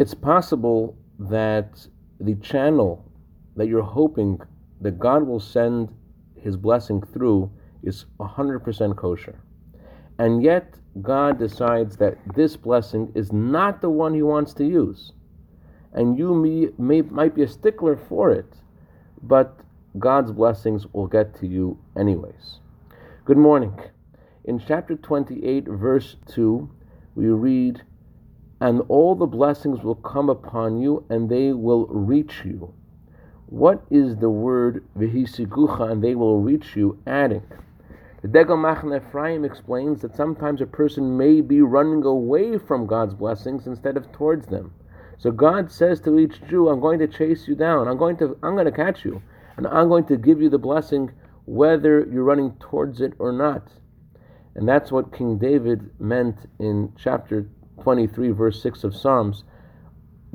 It's possible that the channel that you're hoping that God will send his blessing through is 100% kosher. And yet, God decides that this blessing is not the one he wants to use. And you may, may, might be a stickler for it, but God's blessings will get to you anyways. Good morning. In chapter 28, verse 2, we read, And all the blessings will come upon you, and they will reach you. What is the word vihisigucha, and they will reach you, adding? The Degel Machne Ephraim explains that sometimes a person may be running away from God's blessings instead of towards them. So God says to each Jew, I'm going to chase you down. I'm going to I'm going to catch you. And I'm going to give you the blessing whether you're running towards it or not. And that's what King David meant in chapter 23, verse 6 of Psalms.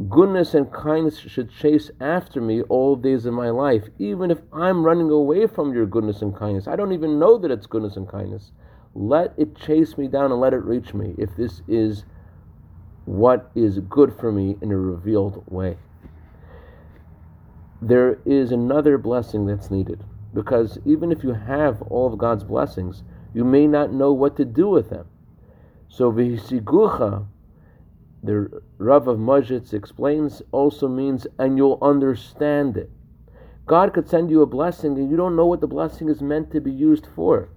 Goodness and kindness should chase after me all days of my life, even if I'm running away from your goodness and kindness. I don't even know that it's goodness and kindness. Let it chase me down and let it reach me if this is what is good for me in a revealed way. There is another blessing that's needed because even if you have all of God's blessings, you may not know what to do with them. So, v'hisigucha, the Rav of Majitz explains, also means, and you'll understand it. God could send you a blessing and you don't know what the blessing is meant to be used for.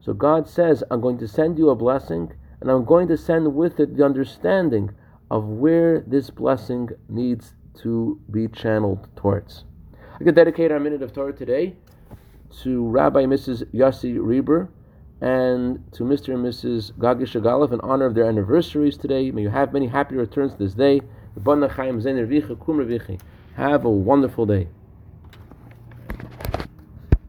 So God says, I'm going to send you a blessing and I'm going to send with it the understanding of where this blessing needs to be channeled towards. I could dedicate our minute of Torah today to Rabbi Mrs. Yossi Reber and to Mr. and Mrs. Gagi Shagalov in honor of their anniversaries today. May you have many happy returns this day. Have a wonderful day.